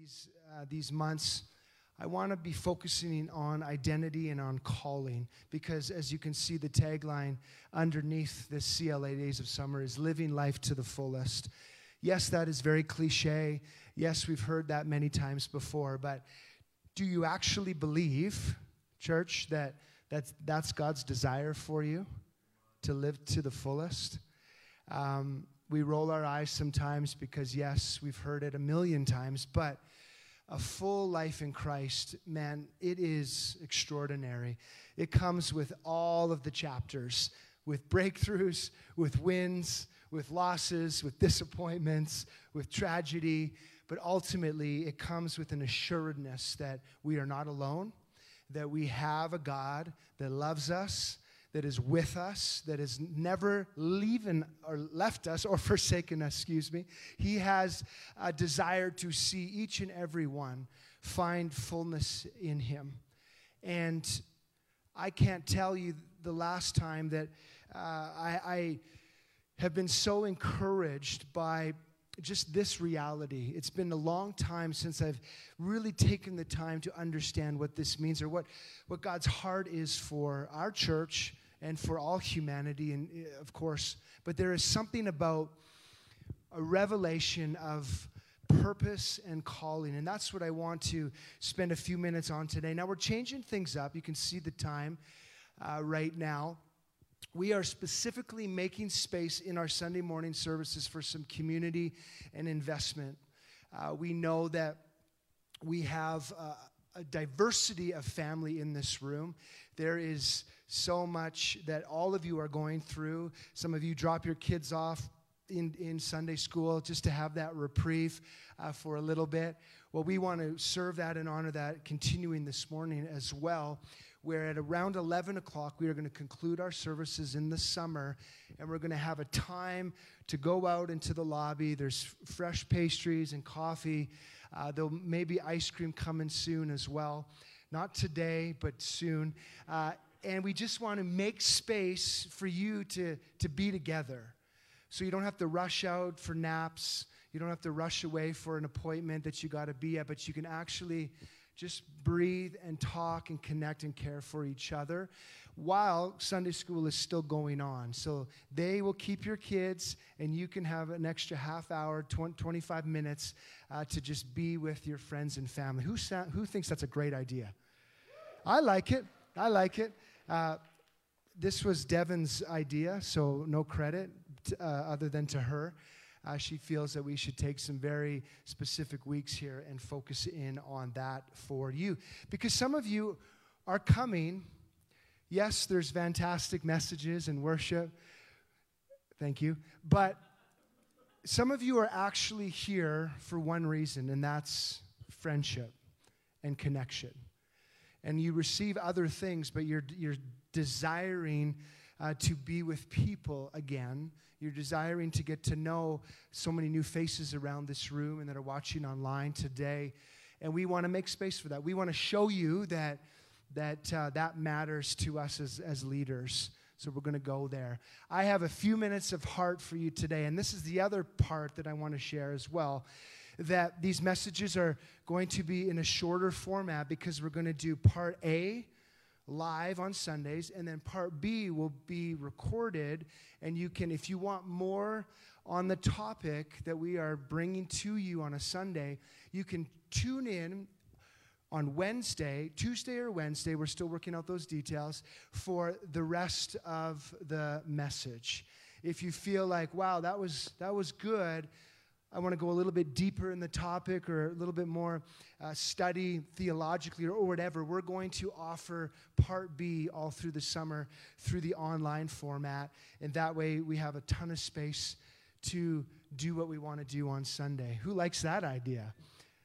these, uh, these months, I want to be focusing on identity and on calling because, as you can see, the tagline underneath this CLA Days of Summer is living life to the fullest. Yes, that is very cliche. Yes, we've heard that many times before, but do you actually believe, church, that that's, that's God's desire for you to live to the fullest? Um, we roll our eyes sometimes because, yes, we've heard it a million times, but a full life in Christ, man, it is extraordinary. It comes with all of the chapters, with breakthroughs, with wins, with losses, with disappointments, with tragedy, but ultimately it comes with an assuredness that we are not alone, that we have a God that loves us, that is with us, that has never leaving or left us or forsaken us, excuse me. He has a desire to see each and every one find fullness in Him. And I can't tell you the last time that uh, I, I have been so encouraged by just this reality. It's been a long time since I've really taken the time to understand what this means or what, what God's heart is for our church and for all humanity, and eh, of course, but there is something about a revelation of purpose and calling. And that's what I want to spend a few minutes on today. Now, we're changing things up. You can see the time uh, right now. We are specifically making space in our Sunday morning services for some community and investment. Uh, we know that we have. Uh, a diversity of family in this room. There is so much that all of you are going through. Some of you drop your kids off in, in Sunday school just to have that reprieve uh, for a little bit. Well, we want to serve that and honor that continuing this morning as well, where at around 11 o'clock we are going to conclude our services in the summer and we're going to have a time to go out into the lobby. There's fresh pastries and coffee. Uh, there'll maybe ice cream coming soon as well. Not today, but soon. Uh, and we just want to make space for you to, to be together. So you don't have to rush out for naps. You don't have to rush away for an appointment that you got to be at, but you can actually just breathe and talk and connect and care for each other while Sunday school is still going on. So they will keep your kids, and you can have an extra half hour, 20, 25 minutes uh, to just be with your friends and family. Who, sa- who thinks that's a great idea? I like it. I like it. Uh, this was Devin's idea, so no credit uh, other than to her uh, she feels that we should take some very specific weeks here and focus in on that for you. Because some of you are coming. Yes, there's fantastic messages and worship. Thank you. But some of you are actually here for one reason, and that's friendship and connection. And you receive other things, but you're, you're desiring uh, to be with people again. You're desiring to get to know so many new faces around this room and that are watching online today. And we want to make space for that. We want to show you that that, uh, that matters to us as, as leaders. So we're going to go there. I have a few minutes of heart for you today. And this is the other part that I want to share as well that these messages are going to be in a shorter format because we're going to do part A live on Sundays, and then part B will be recorded. And you can, if you want more on the topic that we are bringing to you on a Sunday, you can tune in on Wednesday, Tuesday or Wednesday, we're still working out those details, for the rest of the message. If you feel like, wow, that was, that was good, I want to go a little bit deeper in the topic or a little bit more uh, study theologically or, or whatever, we're going to offer part B all through the summer through the online format. And that way we have a ton of space to do what we want to do on Sunday. Who likes that idea?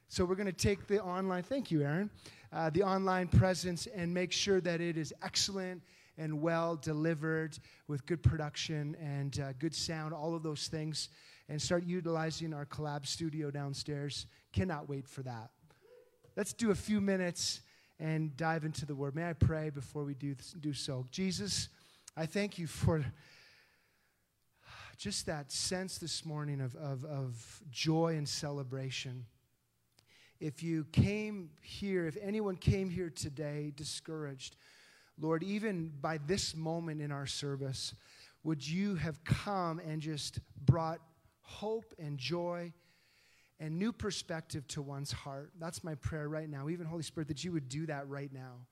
So we're going to take the online, thank you, Aaron, uh, the online presence and make sure that it is excellent and well delivered with good production and uh, good sound, all of those things, and start utilizing our collab studio downstairs. Cannot wait for that. Let's do a few minutes and dive into the word. May I pray before we do, do so? Jesus, I thank you for just that sense this morning of, of, of joy and celebration if you came here, if anyone came here today discouraged, Lord, even by this moment in our service, would you have come and just brought hope and joy and new perspective to one's heart? That's my prayer right now. Even Holy Spirit, that you would do that right now.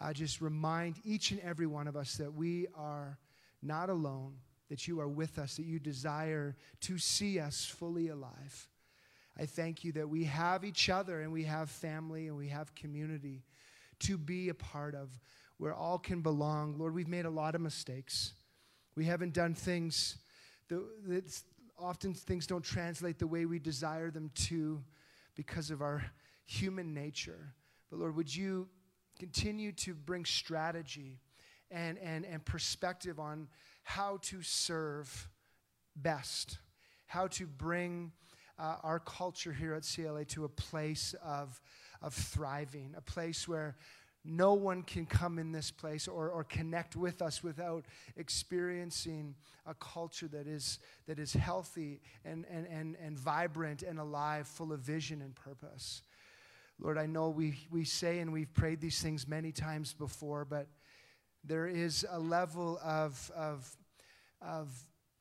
Uh, just remind each and every one of us that we are not alone, that you are with us, that you desire to see us fully alive. I thank you that we have each other and we have family and we have community to be a part of where all can belong. Lord, we've made a lot of mistakes. We haven't done things that often things don't translate the way we desire them to because of our human nature. But Lord, would you continue to bring strategy and, and, and perspective on how to serve best, how to bring uh, our culture here at CLA to a place of, of thriving, a place where no one can come in this place or, or connect with us without experiencing a culture that is, that is healthy and, and, and, and vibrant and alive, full of vision and purpose. Lord, I know we, we say and we've prayed these things many times before, but there is a level of, of, of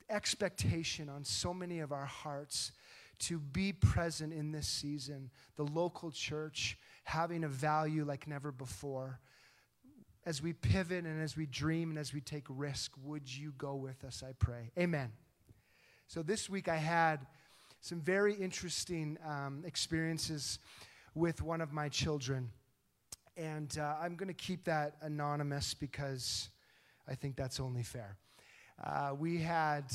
expectation on so many of our hearts to be present in this season, the local church having a value like never before. As we pivot and as we dream and as we take risk, would you go with us, I pray? Amen. So this week I had some very interesting um, experiences with one of my children. And uh, I'm going to keep that anonymous because I think that's only fair. Uh, we had,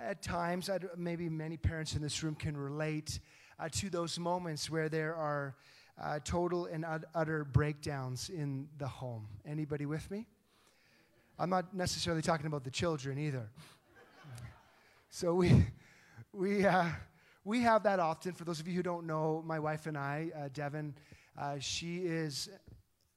at times, I'd, maybe many parents in this room can relate uh, to those moments where there are uh, total and utter breakdowns in the home. Anybody with me? I'm not necessarily talking about the children either. so we, we, uh, we have that often. For those of you who don't know, my wife and I, uh, Devin, uh, she is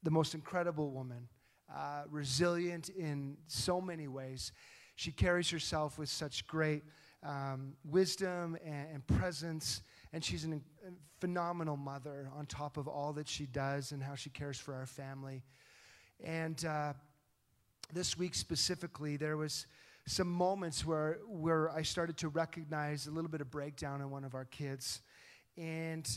the most incredible woman, uh, resilient in so many ways. She carries herself with such great um, wisdom and, and presence and she's an, a phenomenal mother on top of all that she does and how she cares for our family. And uh, this week specifically, there was some moments where, where I started to recognize a little bit of breakdown in one of our kids. And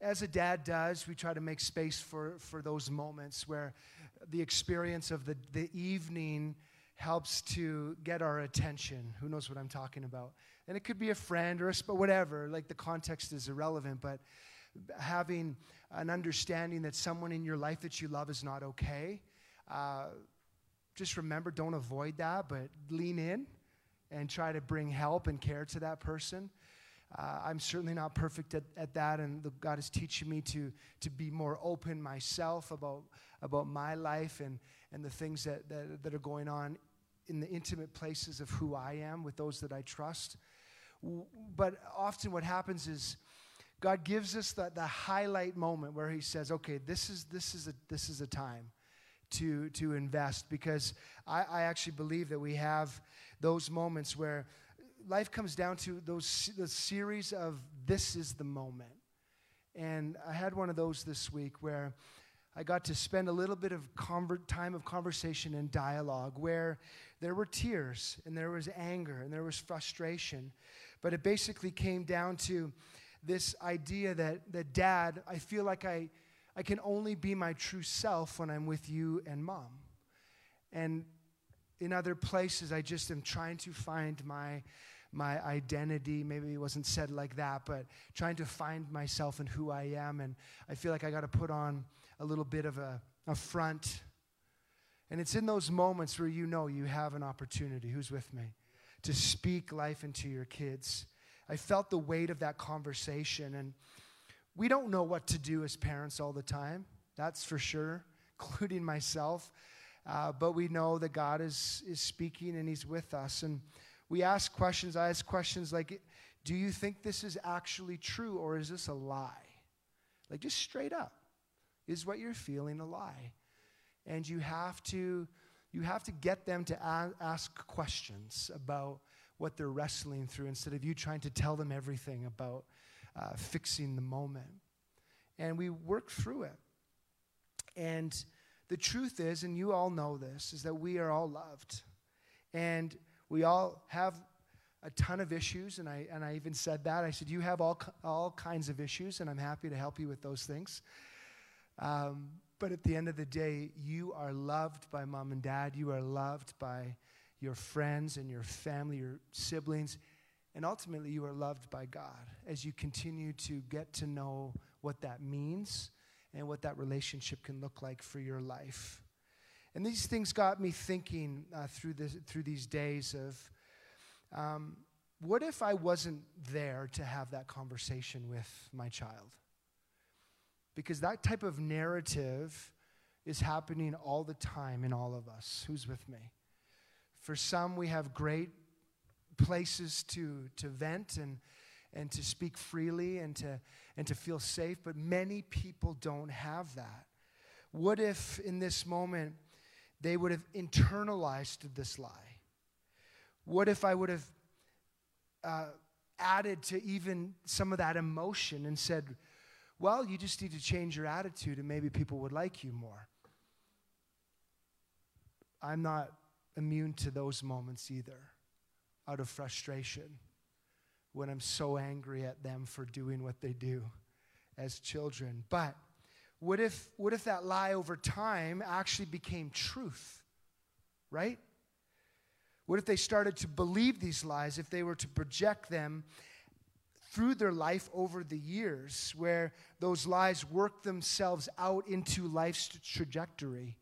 as a dad does, we try to make space for, for those moments where the experience of the, the evening helps to get our attention. Who knows what I'm talking about? And it could be a friend or a, but whatever, like the context is irrelevant, but having an understanding that someone in your life that you love is not okay. Uh, just remember, don't avoid that, but lean in and try to bring help and care to that person. Uh, I'm certainly not perfect at, at that, and the, God is teaching me to, to be more open myself about, about my life and, and the things that, that, that are going on in the intimate places of who I am with those that I trust. But often what happens is God gives us the, the highlight moment where He says, okay, this is, this is, a, this is a time to, to invest because I, I actually believe that we have those moments where life comes down to those the series of this is the moment. And I had one of those this week where I got to spend a little bit of time of conversation and dialogue where there were tears and there was anger and there was frustration. But it basically came down to this idea that, that dad, I feel like I, I can only be my true self when I'm with you and mom. And in other places, I just am trying to find my, my identity. Maybe it wasn't said like that, but trying to find myself and who I am. And I feel like I got to put on a little bit of a, a front. And it's in those moments where you know you have an opportunity. Who's with me? to speak life into your kids. I felt the weight of that conversation. And we don't know what to do as parents all the time, that's for sure, including myself. Uh, but we know that God is, is speaking and He's with us. And we ask questions. I ask questions like, Do you think this is actually true or is this a lie? Like, just straight up. Is what you're feeling a lie? And you have to you have to get them to ask questions about what they're wrestling through instead of you trying to tell them everything about uh, fixing the moment. and we work through it. And the truth is, and you all know this, is that we are all loved. And we all have a ton of issues, and I, and I even said that. I said, You have all, all kinds of issues, and I'm happy to help you with those things. Um, but at the end of the day, you are loved by mom and dad. You are loved by your friends and your family, your siblings. And ultimately, you are loved by God as you continue to get to know what that means and what that relationship can look like for your life. And these things got me thinking uh, through, this, through these days of um, what if I wasn't there to have that conversation with my child? Because that type of narrative is happening all the time in all of us. Who's with me? For some, we have great places to, to vent and, and to speak freely and to, and to feel safe, but many people don't have that. What if in this moment they would have internalized this lie? What if I would have uh, added to even some of that emotion and said, well, you just need to change your attitude and maybe people would like you more? I'm not immune to those moments either, out of frustration when I'm so angry at them for doing what they do as children. But what if, what if that lie over time actually became truth? Right? What if they started to believe these lies, if they were to project them through their life over the years, where those lies work themselves out into life's trajectory?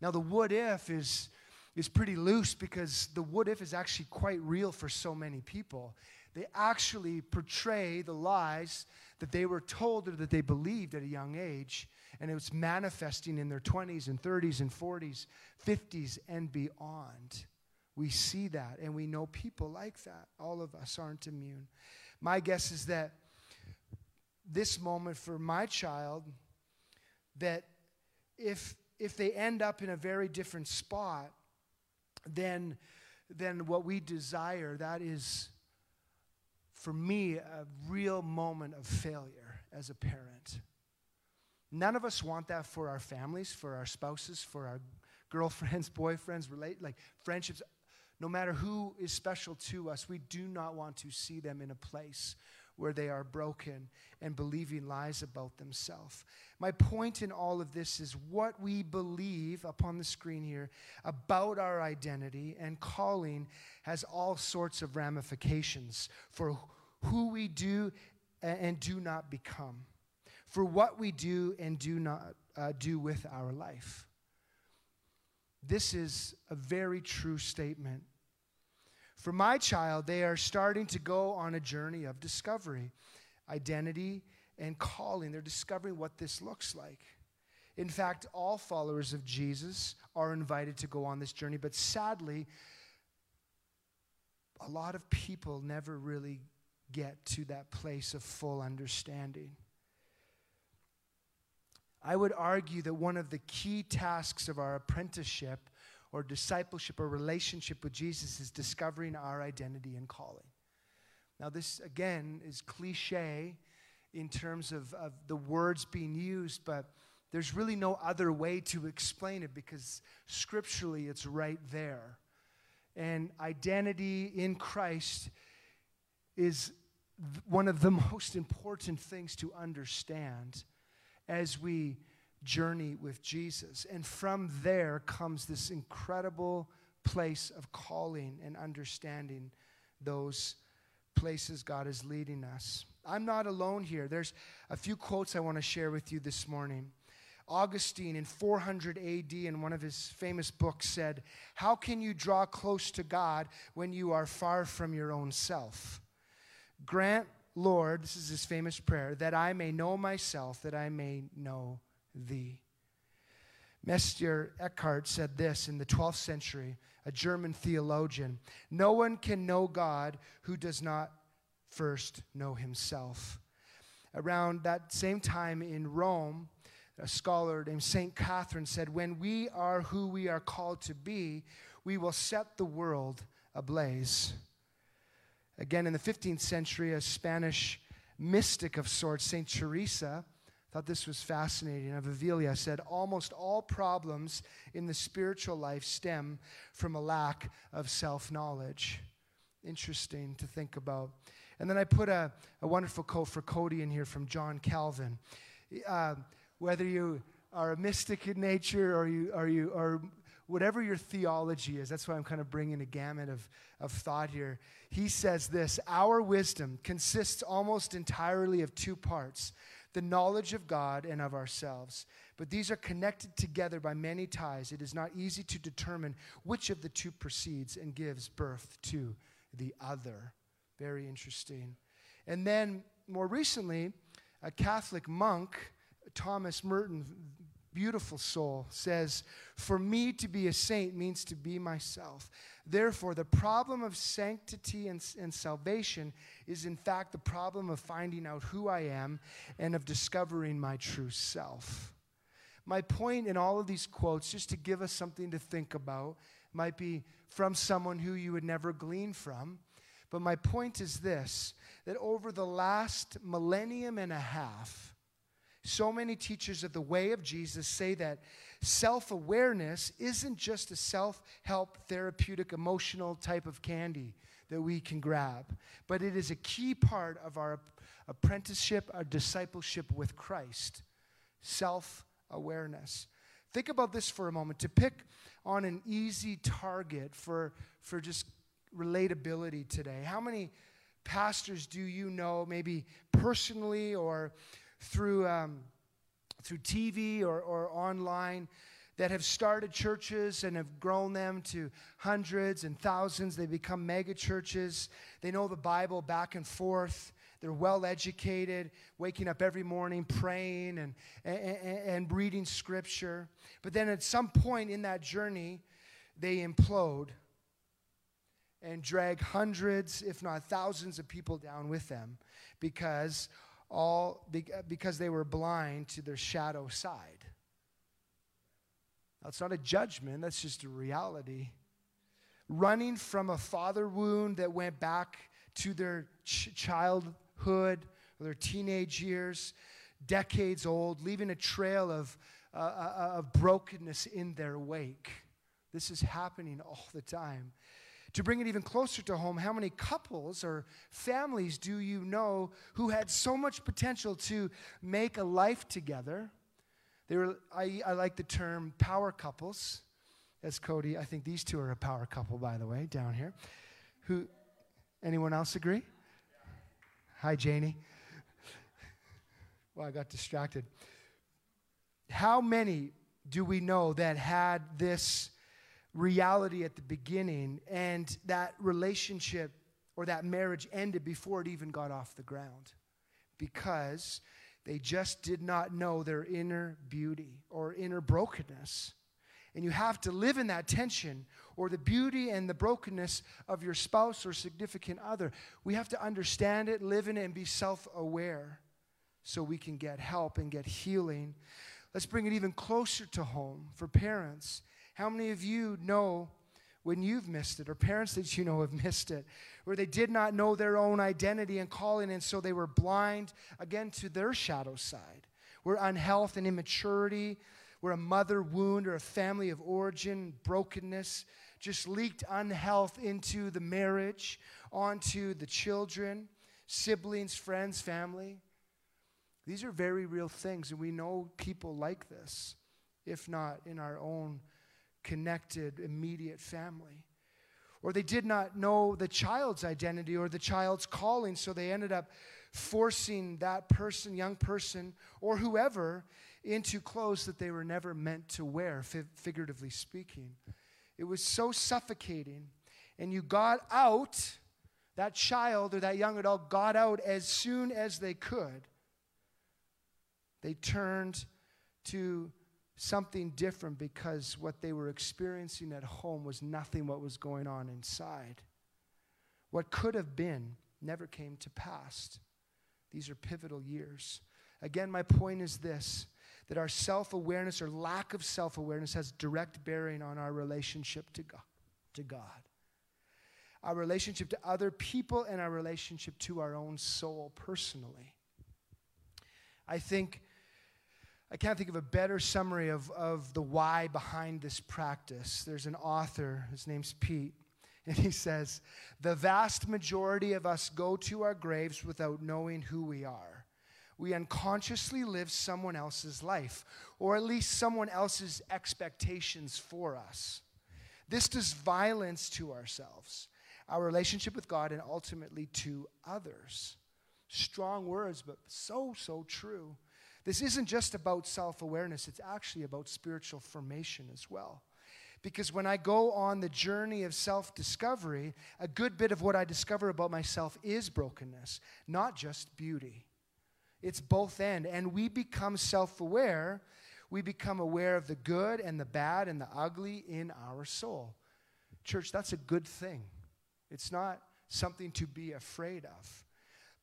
Now, the what if is, is pretty loose because the what if is actually quite real for so many people they actually portray the lies that they were told or that they believed at a young age, and it was manifesting in their 20s and 30s and 40s, 50s, and beyond. We see that, and we know people like that. All of us aren't immune. My guess is that this moment for my child, that if if they end up in a very different spot than than what we desire, that is for me, a real moment of failure as a parent. None of us want that for our families, for our spouses, for our girlfriends, boyfriends, relate like friendships. No matter who is special to us, we do not want to see them in a place where they are broken and believing lies about themselves. My point in all of this is what we believe upon the screen here about our identity and calling has all sorts of ramifications for who we do and do not become, for what we do and do not uh, do with our life. This is a very true statement for my child, they are starting to go on a journey of discovery, identity, and calling. They're discovering what this looks like. In fact, all followers of Jesus are invited to go on this journey, but sadly, a lot of people never really get to that place of full understanding. I would argue that one of the key tasks of our apprenticeship or discipleship or relationship with Jesus is discovering our identity and calling. Now, this again is cliche in terms of, of the words being used, but there's really no other way to explain it because scripturally it's right there. And identity in Christ is one of the most important things to understand as we journey with Jesus. And from there comes this incredible place of calling and understanding those places God is leading us. I'm not alone here. There's a few quotes I want to share with you this morning. Augustine in 400 AD in one of his famous books said, How can you draw close to God when you are far from your own self? Grant, Lord, this is his famous prayer, that I may know myself, that I may know thee. Meister Eckhart said this in the 12th century, a German theologian No one can know God who does not first know himself. Around that same time in Rome, a scholar named St. Catherine said, When we are who we are called to be, we will set the world ablaze. Again, in the 15th century, a Spanish mystic of sorts, St. Teresa, thought this was fascinating. Of Avilia said, almost all problems in the spiritual life stem from a lack of self knowledge. Interesting to think about. And then I put a, a wonderful quote for Cody in here from John Calvin. Uh, whether you are a mystic in nature or you, or you, or whatever your theology is, that's why I'm kind of bringing a gamut of, of thought here. He says this Our wisdom consists almost entirely of two parts the knowledge of God and of ourselves. But these are connected together by many ties. It is not easy to determine which of the two proceeds and gives birth to the other. Very interesting. And then more recently, a Catholic monk, Thomas Merton, beautiful soul, says, For me to be a saint means to be myself. Therefore, the problem of sanctity and, and, salvation is, in fact, the problem of finding out who I am and of discovering my true self. My point in all of these quotes, just to give us something to think about, might be from someone who you would never glean from. But my point is this that over the last millennium and a half, so many teachers of the way of Jesus say that self awareness isn't just a self help, therapeutic, emotional type of candy that we can grab, but it is a key part of our apprenticeship, our discipleship with Christ. Self awareness. Think about this for a moment to pick on an easy target for, for just relatability today. How many pastors do you know, maybe personally or through, um, through TV or, or online that have started churches and have grown them to hundreds and thousands. They become mega churches. They know the Bible back and forth. They're well educated, waking up every morning praying and, and, and reading scripture. But then at some point in that journey, they implode and drag hundreds, if not thousands, of people down with them because all because they were blind to their shadow side. That's not a judgment, that's just a reality. Running from a father wound that went back to their ch- childhood or their teenage years, decades old, leaving a trail of, uh, uh, uh of brokenness in their wake. This is happening all the time. To bring it even closer to home, how many couples or families do you know who had so much potential to make a life together? They were, I, I like the term power couples. As Cody, I think these two are a power couple, by the way, down here. Who, anyone else agree? Hi, Janie. Well, I got distracted. How many do we know that had this reality at the beginning, and that relationship or that marriage ended before it even got off the ground because they just did not know their inner beauty or inner brokenness. And you have to live in that tension or the beauty and the brokenness of your spouse or significant other. We have to understand it, live in it, and be self aware so we can get help and get healing. Let's bring it even closer to home for parents. How many of you know when you've missed it, or parents that you know have missed it, where they did not know their own identity and calling, and so they were blind again to their shadow side, where unhealth and immaturity, where a mother wound or a family of origin, brokenness, just leaked unhealth into the marriage, onto the children, siblings, friends, family. These are very real things, and we know people like this, if not in our own connected, immediate family. Or they did not know the child's identity or the child's calling, so they ended up forcing that person, young person, or whoever into clothes that they were never meant to wear, figuratively speaking. It was so suffocating. And you got out, that child or that young adult got out as soon as they could. They turned to something different because what they were experiencing at home was nothing what was going on inside. What could have been never came to pass. These are pivotal years. Again, my point is this that our self awareness or lack of self awareness has direct bearing on our relationship to God, to God, our relationship to other people, and our relationship to our own soul personally. I think I can't think of a better summary of, of the why behind this practice. There's an author, his name's Pete, and he says, The vast majority of us go to our graves without knowing who we are. We unconsciously live someone else's life, or at least someone else's expectations for us. This does violence to ourselves, our relationship with God, and ultimately to others. Strong words, but so, so true. This isn't just about self awareness, it's actually about spiritual formation as well. Because when I go on the journey of self discovery, a good bit of what I discover about myself is brokenness, not just beauty. It's both end. And we become self aware. We become aware of the good and the bad and the ugly in our soul. Church, that's a good thing. It's not something to be afraid of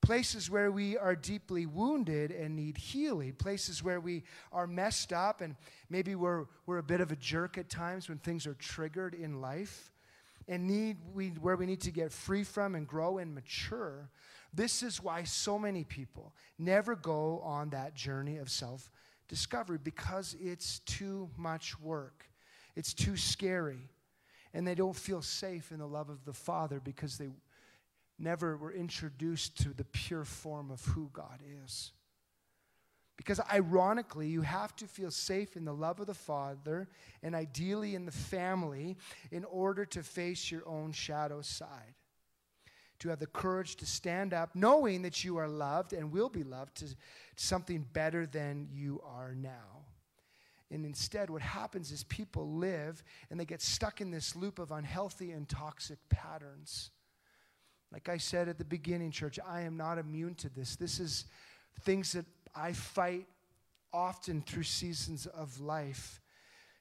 places where we are deeply wounded and need healing, places where we are messed up and maybe we're, we're a bit of a jerk at times when things are triggered in life and need we, where we need to get free from and grow and mature. This is why so many people never go on that journey of self discovery because it's too much work. It's too scary. And they don't feel safe in the love of the Father because they never were introduced to the pure form of who God is. Because ironically, you have to feel safe in the love of the Father and ideally in the family in order to face your own shadow side. To have the courage to stand up, knowing that you are loved and will be loved to something better than you are now. And instead, what happens is people live and they get stuck in this loop of unhealthy and toxic patterns like I said at the beginning, church, I am not immune to this. This is things that I fight often through seasons of life.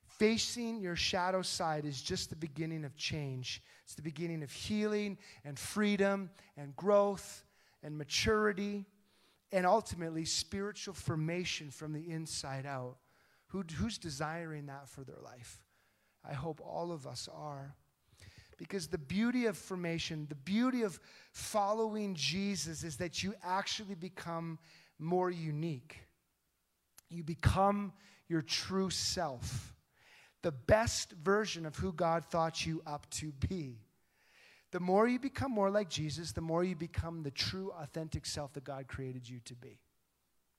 Facing your shadow side is just the beginning of change. It's the beginning of healing and freedom and growth and maturity and ultimately spiritual formation from the inside out. Who, who's desiring that for their life? I hope all of us are. Because the beauty of formation, the beauty of following Jesus is that you actually become more unique. You become your true self, the best version of who God thought you up to be. The more you become more like Jesus, the more you become the true, authentic self that God created you to be.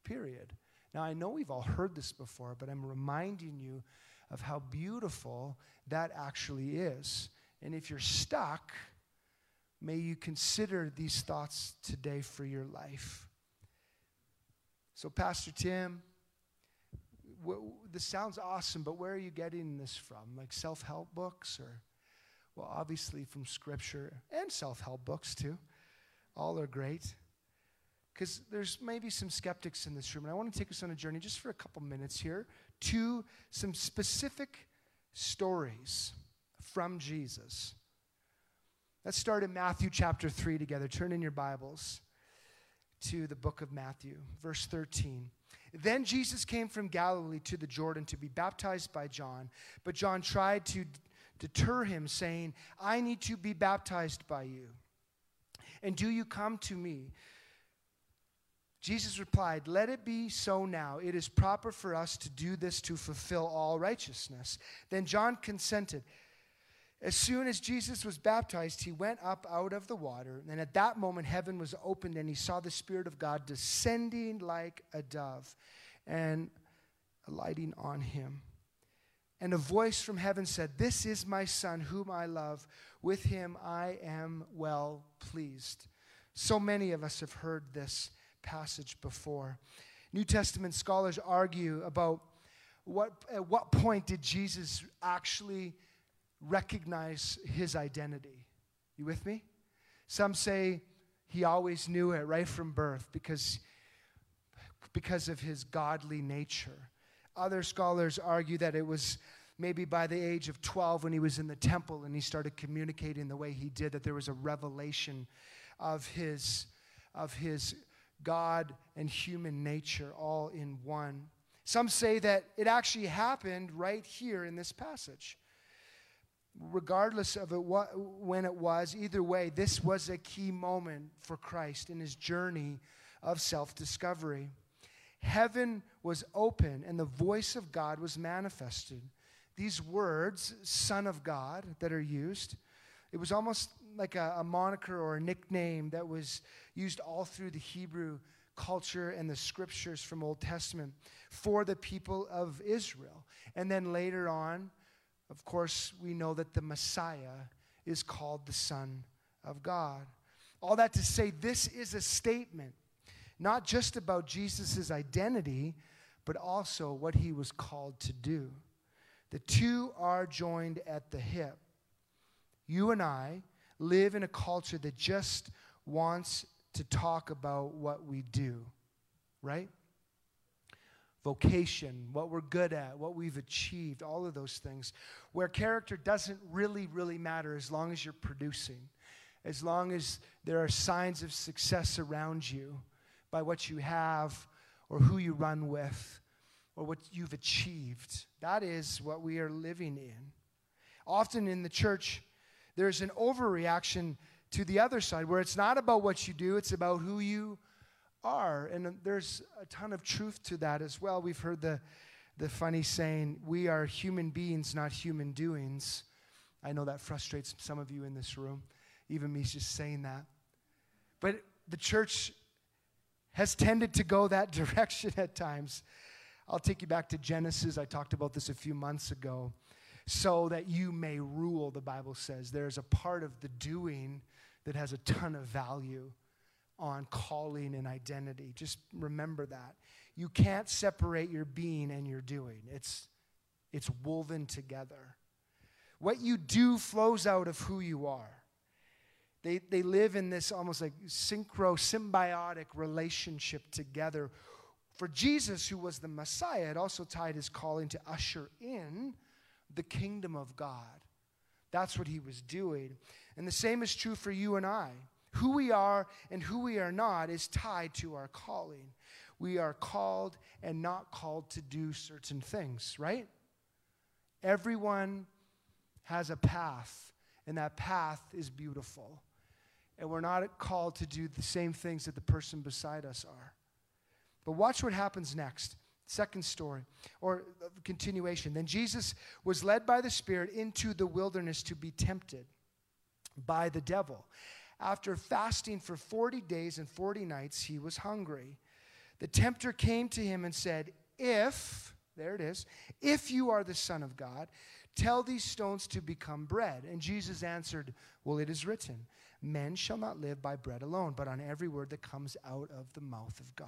Period. Now, I know we've all heard this before, but I'm reminding you of how beautiful that actually is. And if you're stuck, may you consider these thoughts today for your life. So, Pastor Tim, this sounds awesome, but where are you getting this from? Like self help books or, well, obviously from scripture and self help books too. All are great. Because there's maybe some skeptics in this room, and I want to take us on a journey just for a couple minutes here to some specific stories from Jesus. Let's start in Matthew chapter 3 together. Turn in your Bibles to the book of Matthew, verse 13. Then Jesus came from Galilee to the Jordan to be baptized by John, but John tried to deter him, saying, I need to be baptized by you. And do you come to me? Jesus replied, Let it be so now. It is proper for us to do this to fulfill all righteousness. Then John consented. As soon as Jesus was baptized, he went up out of the water. And at that moment, heaven was opened, and he saw the Spirit of God descending like a dove and alighting on him. And a voice from heaven said, This is my Son, whom I love. With him I am well pleased. So many of us have heard this passage before. New Testament scholars argue about what, at what point did Jesus actually recognize his identity. You with me? Some say he always knew it right from birth because, because of his godly nature. Other scholars argue that it was maybe by the age of 12 when he was in the temple and he started communicating the way he did, that there was a revelation of his, of his God and human nature all in one. Some say that it actually happened right here in this passage regardless of it, what, when it was, either way, this was a key moment for Christ in his journey of self discovery. heaven was open and the voice of God was manifested. These words, Son of God, that are used, it was almost like a, a, moniker or a nickname that was used all through the Hebrew culture and the scriptures from Old Testament for the people of Israel. And then later on, of course, we know that the Messiah is called the Son of God. All that to say, this is a statement not just about Jesus' identity, but also what he was called to do. The two are joined at the hip. You and I live in a culture that just wants to talk about what we do, right? Vocation, what we're good at, what we've achieved, all of those things, where character doesn't really, really matter as long as you're producing, as long as there are signs of success around you by what you have or who you run with or what you've achieved. That is what we are living in. Often in the church, there's an overreaction to the other side where it's not about what you do, it's about who you are. And there's a ton of truth to that as well. We've heard the, the funny saying, we are human beings, not human doings. I know that frustrates some of you in this room, even me just saying that. But the church has tended to go that direction at times. I'll take you back to Genesis. I talked about this a few months ago. So that you may rule, the Bible says. There's a part of the doing that has a ton of value on calling and identity. Just remember that. You can't separate your being and your doing, it's, it's woven together. What you do flows out of who you are. They, they live in this almost like synchro, symbiotic relationship together. For Jesus, who was the Messiah, it also tied his calling to usher in the kingdom of God. That's what he was doing. And the same is true for you and I. Who we are and who we are not is tied to our calling. We are called and not called to do certain things, right? Everyone has a path, and that path is beautiful and we're not called to do the same things that the person beside us are. But watch what happens next. Second story, or continuation. Then Jesus was led by the Spirit into the wilderness to be tempted by the devil. After fasting for 40 days and 40 nights, he was hungry. The tempter came to him and said, If, there it is, if you are the Son of God, tell these stones to become bread. And Jesus answered, Well, it is written, Men shall not live by bread alone, but on every word that comes out of the mouth of God.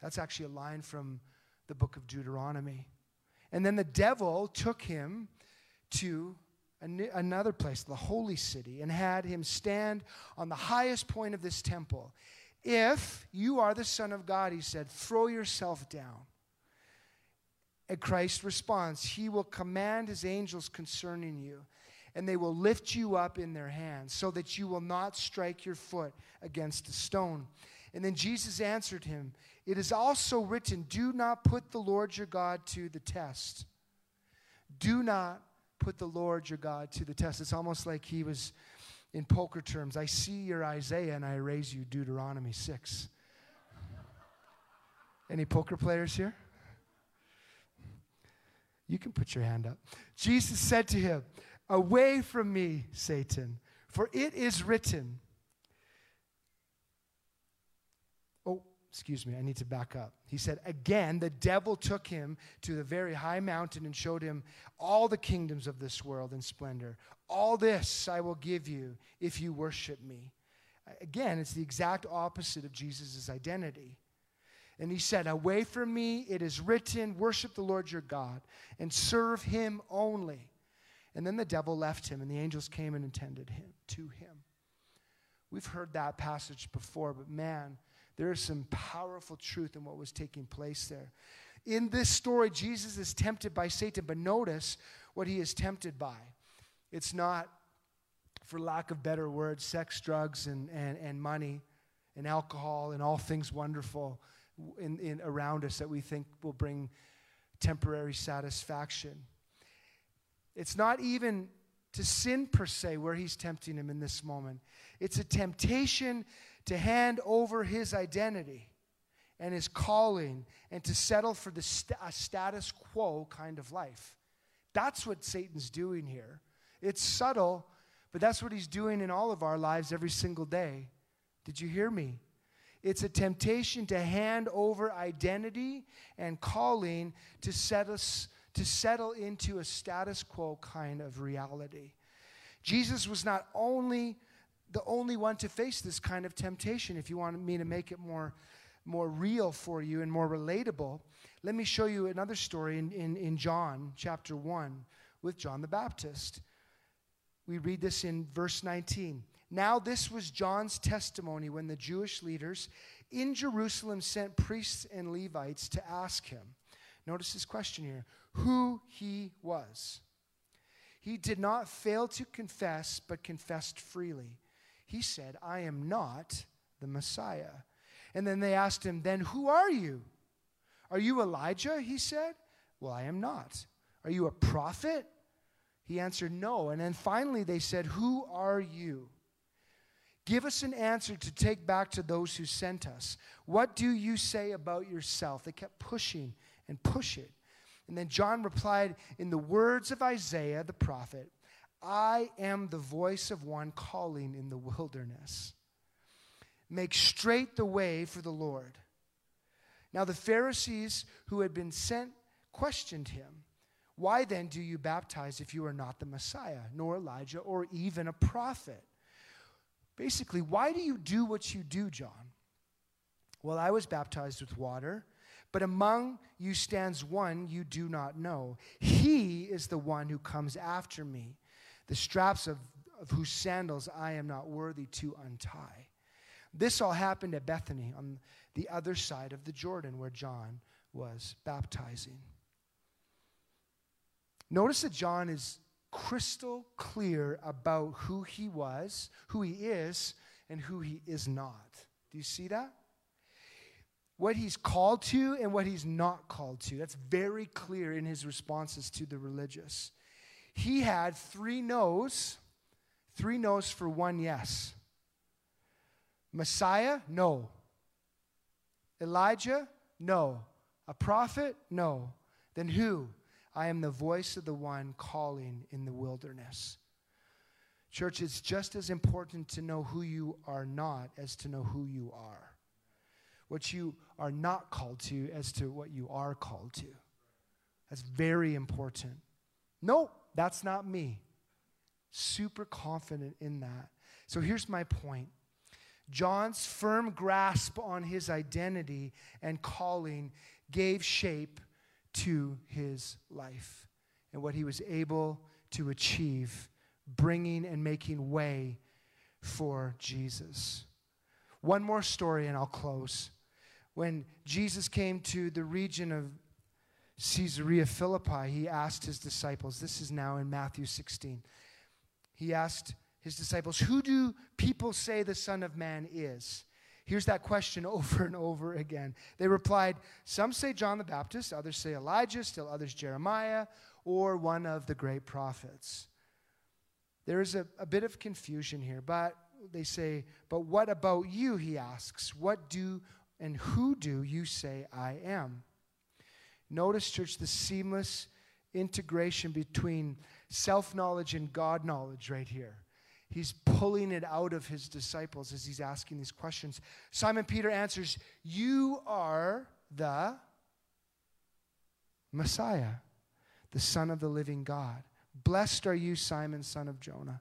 That's actually a line from the book of Deuteronomy. And then the devil took him to another place, the holy city, and had him stand on the highest point of this temple. If you are the Son of God, he said, throw yourself down. And Christ responds, He will command His angels concerning you and they will lift you up in their hands so that you will not strike your foot against a stone. And then Jesus answered him, It is also written, Do not put the Lord your God to the test. Do not put the Lord your God to the test. It's almost like he was in poker terms. I see your Isaiah and I raise you Deuteronomy 6. Any poker players here? You can put your hand up. Jesus said to him, Away from me, Satan, for it is written. Excuse me, I need to back up. He said, Again, the devil took him to the very high mountain and showed him all the kingdoms of this world in splendor. All this I will give you if you worship me. Again, it's the exact opposite of Jesus' identity. And he said, Away from me, it is written, worship the Lord your God and serve him only. And then the devil left him, and the angels came and attended him to him. We've heard that passage before, but man, there is some powerful truth in what was taking place there. In this story, Jesus is tempted by Satan, but notice what he is tempted by. It's not, for lack of better words, sex, drugs, and, and, and money, and alcohol, and all things wonderful in, in, around us that we think will bring temporary satisfaction. It's not even to sin per se where he's tempting him in this moment. It's a temptation to hand over his identity and his calling and to settle for the st- a status quo kind of life. That's what Satan's doing here. It's subtle, but that's what he's doing in all of our lives every single day. Did you hear me? It's a temptation to hand over identity and calling to set us to settle into a status quo kind of reality. Jesus was not only the only one to face this kind of temptation. If you want me to make it more, more real for you and more relatable, let me show you another story in, in, in John chapter 1 with John the Baptist. We read this in verse 19. Now, this was John's testimony when the Jewish leaders in Jerusalem sent priests and Levites to ask him. Notice his question here who he was. He did not fail to confess, but confessed freely. He said, I am not the Messiah. And then they asked him, Then who are you? Are you Elijah? He said, Well, I am not. Are you a prophet? He answered, No. And then finally they said, Who are you? Give us an answer to take back to those who sent us. What do you say about yourself? They kept pushing and pushing. And then John replied in the words of Isaiah the prophet I am the voice of one calling in the wilderness. Make straight the way for the Lord. Now the Pharisees who had been sent questioned him. Why then do you baptize if you are not the Messiah, nor Elijah, or even a prophet? Basically, why do you do what you do, John? Well, I was baptized with water, but among you stands one you do not know. He is the one who comes after me, the straps of, of whose sandals I am not worthy to untie. This all happened at Bethany on the other side of the Jordan where John was baptizing. Notice that John is crystal clear about who he was, who he is, and who he is not. Do you see that? What he's called to and what he's not called to. That's very clear in his responses to the religious. He had three no's, three no's for one yes. Messiah? No. Elijah? No. A prophet? No. Then who? I am the voice of the one calling in the wilderness. Church, it's just as important to know who you are not as to know who you are. What you are not called to as to what you are called to. That's very important. No, that's not me. Super confident in that. So here's my point John's firm grasp on his identity and calling gave shape to his life and what he was able to achieve, bringing and making way for Jesus. One more story, and I'll close. When Jesus came to the region of Caesarea Philippi, he asked his disciples, this is now in Matthew 16. He asked his disciples, Who do people say the Son of Man is? Here's that question over and over again. They replied, Some say John the Baptist, others say Elijah, still others Jeremiah, or one of the great prophets. There is a, a bit of confusion here, but they say, But what about you? He asks, What do and who do you say I am? Notice, church, the seamless integration between self knowledge and God knowledge right here. He's pulling it out of his disciples as he's asking these questions. Simon Peter answers, You are the Messiah, the Son of the living God. Blessed are you, Simon, son of Jonah.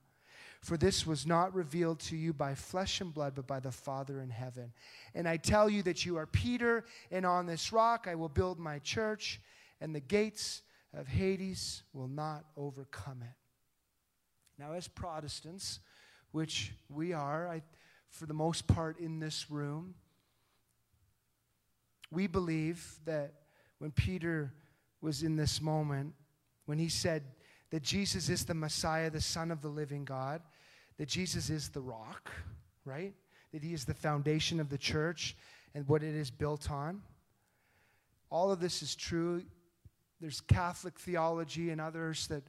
For this was not revealed to you by flesh and blood, but by the Father in heaven. And I tell you that you are Peter, and on this rock I will build my church, and the gates of Hades will not overcome it. Now, as Protestants, which we are, I, for the most part, in this room, we believe that when Peter was in this moment, when he said that Jesus is the Messiah, the Son of the living God, that Jesus is the rock, right? That he is the foundation of the church and what it is built on. All of this is true. There's Catholic theology and others that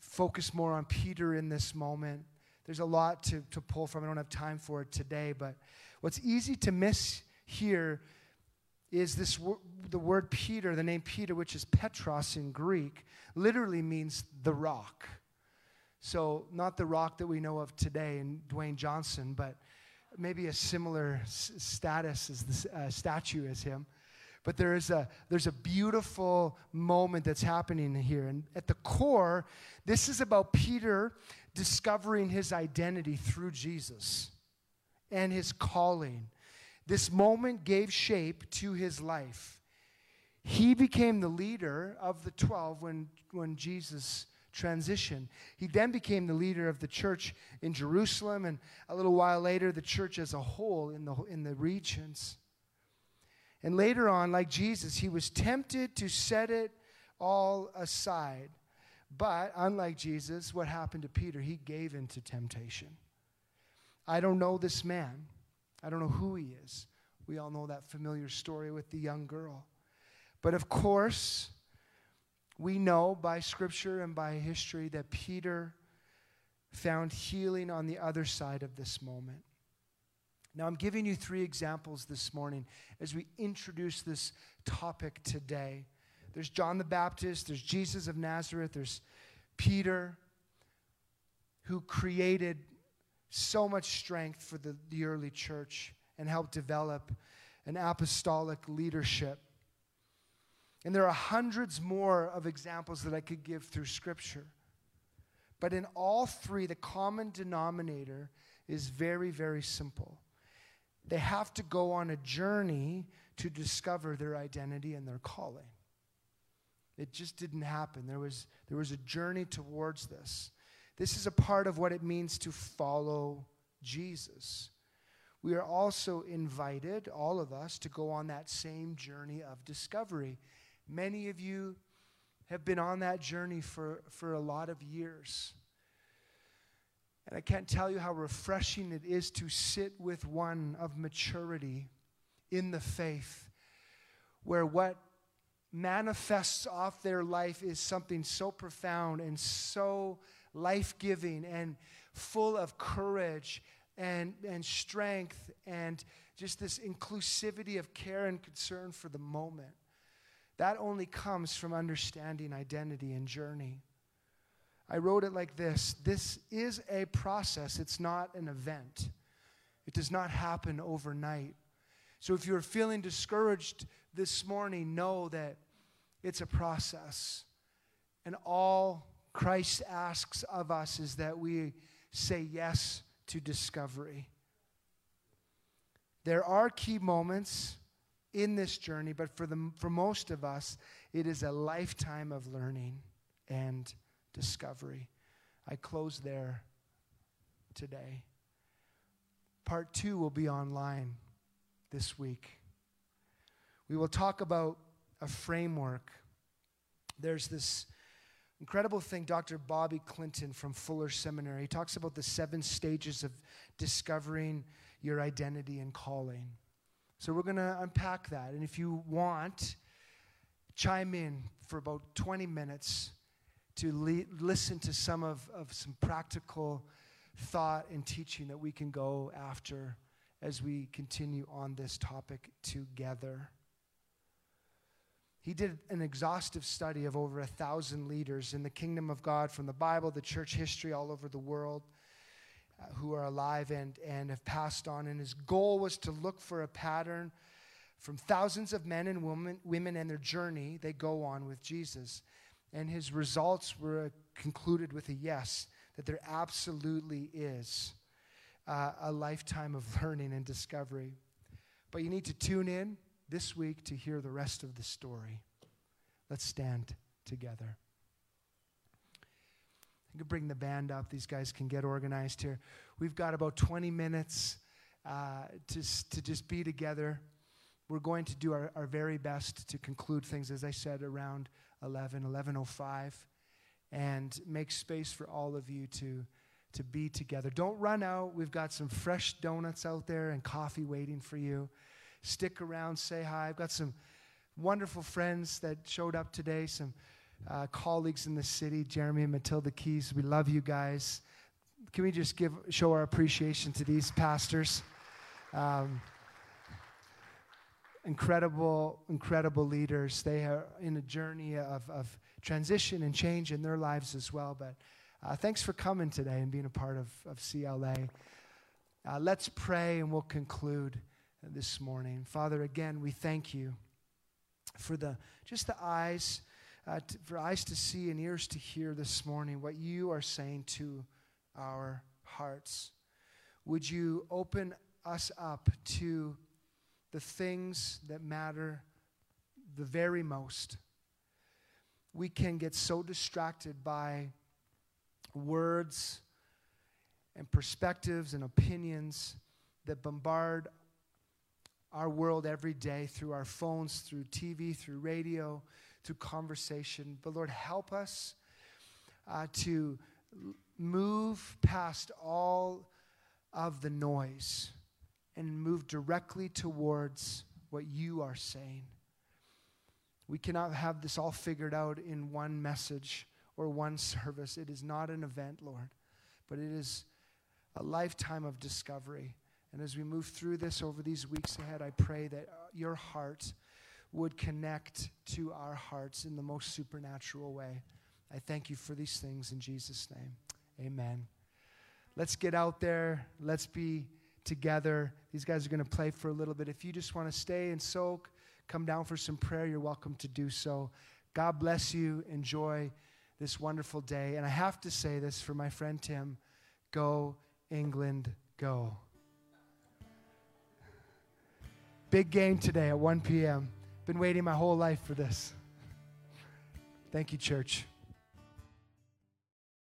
focus more on Peter in this moment. There's a lot to, to pull from. I don't have time for it today, but what's easy to miss here is this the word Peter, the name Peter, which is Petros in Greek, literally means the rock. So, not the rock that we know of today in Dwayne Johnson, but maybe a similar s- status as the uh, statue as him. But there is a, there's a beautiful moment that's happening here. And at the core, this is about Peter discovering his identity through Jesus and his calling. This moment gave shape to his life. He became the leader of the 12 when, when Jesus transitioned. He then became the leader of the church in Jerusalem, and a little while later, the church as a whole in the, in the regions. And later on, like Jesus, he was tempted to set it all aside. But unlike Jesus, what happened to Peter? He gave in to temptation. I don't know this man. I don't know who he is. We all know that familiar story with the young girl. But of course, we know by scripture and by history that Peter found healing on the other side of this moment. Now, I'm giving you three examples this morning as we introduce this topic today. There's John the Baptist, there's Jesus of Nazareth, there's Peter, who created so much strength for the, the early church and helped develop an apostolic leadership. And there are hundreds more of examples that I could give through Scripture. But in all three, the common denominator is very, very simple. They have to go on a journey to discover their identity and their calling. It just didn't happen. There was, there was a journey towards this. This is a part of what it means to follow Jesus. We are also invited, all of us, to go on that same journey of discovery. Many of you have been on that journey for, for a lot of years. And I can't tell you how refreshing it is to sit with one of maturity in the faith, where what manifests off their life is something so profound and so life giving and full of courage and, and strength and just this inclusivity of care and concern for the moment. That only comes from understanding identity and journey. I wrote it like this This is a process, it's not an event. It does not happen overnight. So if you're feeling discouraged this morning, know that it's a process. And all Christ asks of us is that we say yes to discovery. There are key moments in this journey, but for, the, for most of us, it is a lifetime of learning and discovery. I close there today. Part two will be online this week. We will talk about a framework. There's this incredible thing Dr. Bobby Clinton from Fuller Seminary. He talks about the seven stages of discovering your identity and calling. So we're going to unpack that. And if you want, chime in for about 20 minutes to le- listen to some of, of some practical thought and teaching that we can go after as we continue on this topic together. He did an exhaustive study of over a thousand leaders in the kingdom of God from the Bible, the church history all over the world who are alive and, and have passed on. And his goal was to look for a pattern from thousands of men and women, women and their journey they go on with Jesus. And his results were concluded with a yes, that there absolutely is uh, a lifetime of learning and discovery. But you need to tune in this week to hear the rest of the story. Let's stand together. I can bring the band up. These guys can get organized here. We've got about 20 minutes uh, to, to just be together. We're going to do our, our very best to conclude things, as I said, around 11, 11.05, and make space for all of you to, to be together. Don't run out. We've got some fresh donuts out there and coffee waiting for you. Stick around, say hi. I've got some wonderful friends that showed up today, some uh, colleagues in the city, Jeremy and Matilda Keys. We love you guys. Can we just give show our appreciation to these pastors? Um, incredible, incredible leaders. They are in a journey of, of transition and change in their lives as well. But uh, thanks for coming today and being a part of, of CLA. Uh, let's pray and we'll conclude this morning. Father, again, we thank you for the just the eyes, uh, to, for eyes to see and ears to hear this morning what you are saying to our hearts. Would you open us up to the things that matter the very most? We can get so distracted by words and perspectives and opinions that bombard our world every day through our phones, through TV, through radio, through conversation. But Lord, help us uh, to move past all of the noise and move directly towards what you are saying. We cannot have this all figured out in one message or one service. It is not an event, Lord, but it is a lifetime of discovery. And as we move through this over these weeks ahead, I pray that your heart would connect to our hearts in the most supernatural way. I thank you for these things in Jesus' name. Amen. Let's get out there. Let's be together. These guys are going to play for a little bit. If you just want to stay and soak, come down for some prayer, you're welcome to do so. God bless you. Enjoy this wonderful day. And I have to say this for my friend Tim go, England, go. Big game today at 1 p.m. Been waiting my whole life for this. Thank you, church.